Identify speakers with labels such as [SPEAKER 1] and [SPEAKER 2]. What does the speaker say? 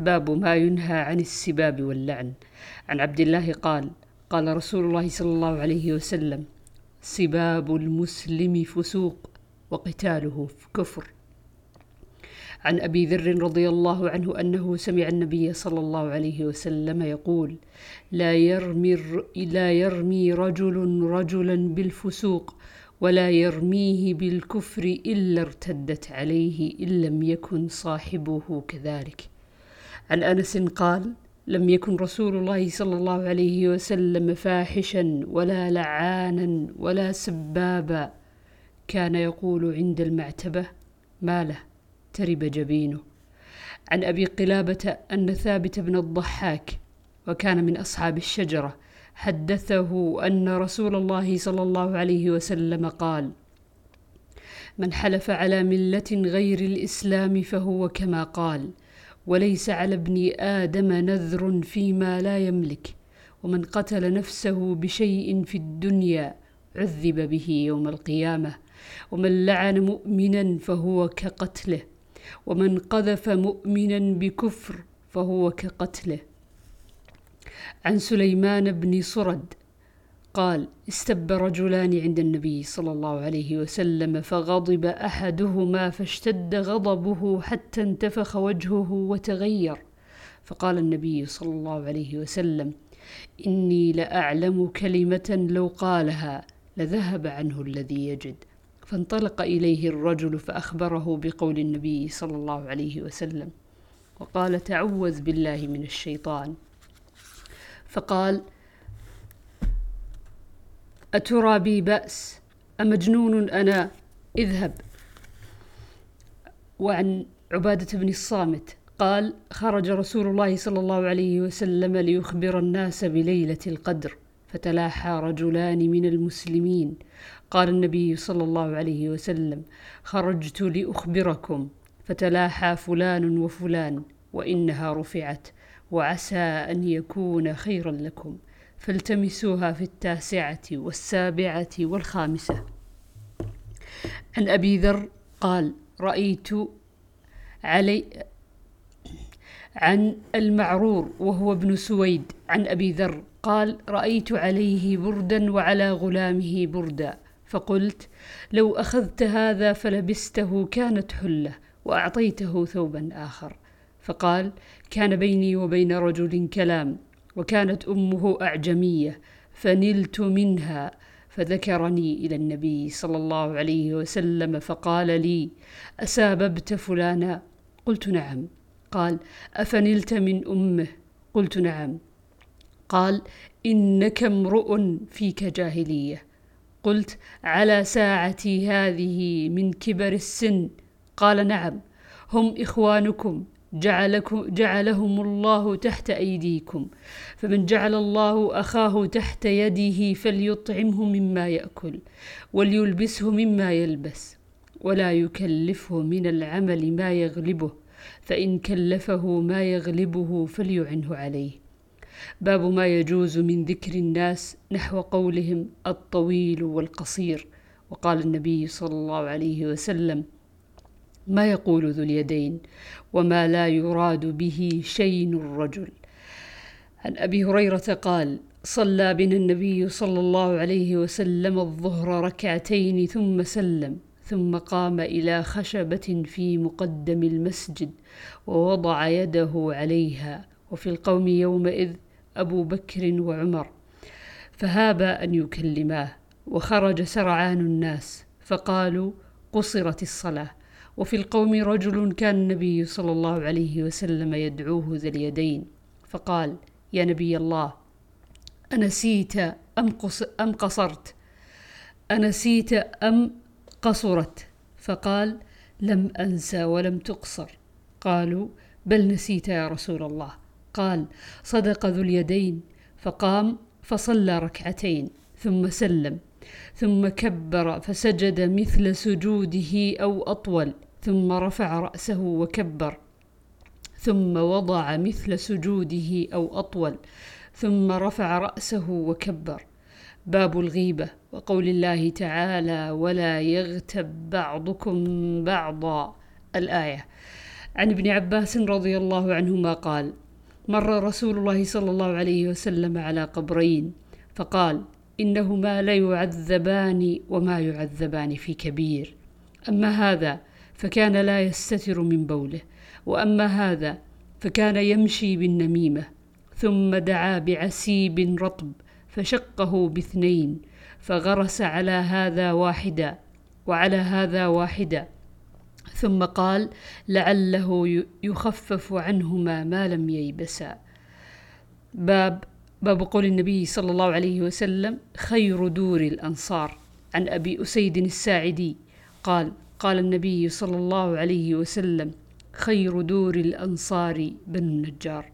[SPEAKER 1] باب ما ينهى عن السباب واللعن. عن عبد الله قال قال رسول الله صلى الله عليه وسلم سباب المسلم فسوق وقتاله كفر. عن أبي ذر رضي الله عنه أنه سمع النبي صلى الله عليه وسلم يقول لا يرمي لا يرمي رجل رجلا بالفسوق ولا يرميه بالكفر إلا ارتدت عليه إن لم يكن صاحبه كذلك. عن أنس قال لم يكن رسول الله صلى الله عليه وسلم فاحشا ولا لعانا ولا سبابا كان يقول عند المعتبة ما له ترب جبينه. عن أبي قلابة أن ثابت بن الضحاك وكان من أصحاب الشجرة حدثه أن رسول الله صلى الله عليه وسلم قال من حلف على ملة غير الإسلام فهو كما قال وليس على ابن آدم نذر فيما لا يملك ومن قتل نفسه بشيء في الدنيا عذب به يوم القيامة. ومن لعن مؤمنا فهو كقتله ومن قذف مؤمنا بكفر فهو كقتله. عن سليمان بن صرد قال استب رجلان عند النبي صلى الله عليه وسلم فغضب أحدهما فاشتد غضبه حتى انتفخ وجهه وتغير. فقال النبي صلى الله عليه وسلم إني لأعلم كلمة لو قالها لذهب عنه الذي يجد. فانطلق إليه الرجل فأخبره بقول النبي صلى الله عليه وسلم وقال تعوذ بالله من الشيطان. فقال أترى بي بأس أمجنون أنا؟ اذهب. وعن عبادة بن الصامت قال خرج رسول الله صلى الله عليه وسلم ليخبر الناس بليلة القدر فتلاحى رجلان من المسلمين. قال النبي صلى الله عليه وسلم خرجت لأخبركم فتلاحى فلان وفلان وإنها رفعت وعسى أن يكون خيرا لكم. فالتمسوها في التاسعة والسابعة والخامسة. عن أبي ذر قال رأيت علي عن المعرور وهو ابن سويد. عن أبي ذر قال رأيت عليه بردا وعلى غلامه بردا. فقلت لو أخذت هذا فلبسته كانت حلة وأعطيته ثوبا آخر. فقال كان بيني وبين رجل كلام. وكانت أمه أعجمية فنلت منها فذكرني إلى النبي صلى الله عليه وسلم فقال لي اساببت فلانا؟ قلت نعم. قال أفنلت من أمه؟ قلت نعم. قال إنك امرؤ فيك جاهلية. قلت على ساعتي هذه من كبر السن. قال نعم. هم إخوانكم. جعلكم جعلهم الله تحت أيديكم. فمن جعل الله أخاه تحت يده فليطعمه مما يأكل وليلبسه مما يلبس ولا يكلفه من العمل ما يغلبه فإن كلفه ما يغلبه فليعنه عليه. باب ما يجوز من ذكر الناس نحو قولهم الطويل والقصير. وقال النبي صلى الله عليه وسلم ما يقول ذو اليدين وما لا يراد به شين الرجل. عن أبي هريرة قال صلى بنا النبي صلى الله عليه وسلم الظهر ركعتين ثم سلم ثم قام إلى خشبة في مقدم المسجد ووضع يده عليها. وفي القوم يومئذ أبو بكر وعمر. فهابا أن يكلماه وخرج سرعان الناس فقالوا قصرت الصلاة. وفي القوم رجل كان النبي صلى الله عليه وسلم يدعوه ذا اليدين فقال يا نبي الله أنسيت أم, قص أم قصرت؟ أنسيت أم قصرت؟ فقال لم أنسى ولم تقصر. قالوا بل نسيت يا رسول الله. قال صدق ذو اليدين. فقام فصلى ركعتين ثم سلم. ثم كبر فسجد مثل سجوده أو أطول ثم رفع رأسه وكبر ثم وضع مثل سجوده أو أطول ثم رفع رأسه وكبر. باب الغيبة وقول الله تعالى ولا يغتب بعضكم بعضا. الآية. عن ابن عباس رضي الله عنهما قال مر رسول الله صلى الله عليه وسلم على قبرين فقال إنهما ليعذبان وما يعذبان في كبير. أما هذا فكان لا يستتر من بوله وأما هذا فكان يمشي بالنميمة ثم دعا بعسيب رطب فشقه باثنين فغرس على هذا واحدا وعلى هذا واحدا ثم قال لعله يخفف عنهما ما لم ييبسا. باب باب قول النبي صلى الله عليه وسلم خير دور الأنصار. عن أبي أسيد الساعدي قال قال النبي صلى الله عليه وسلم خير دور الأنصار بنو النجار.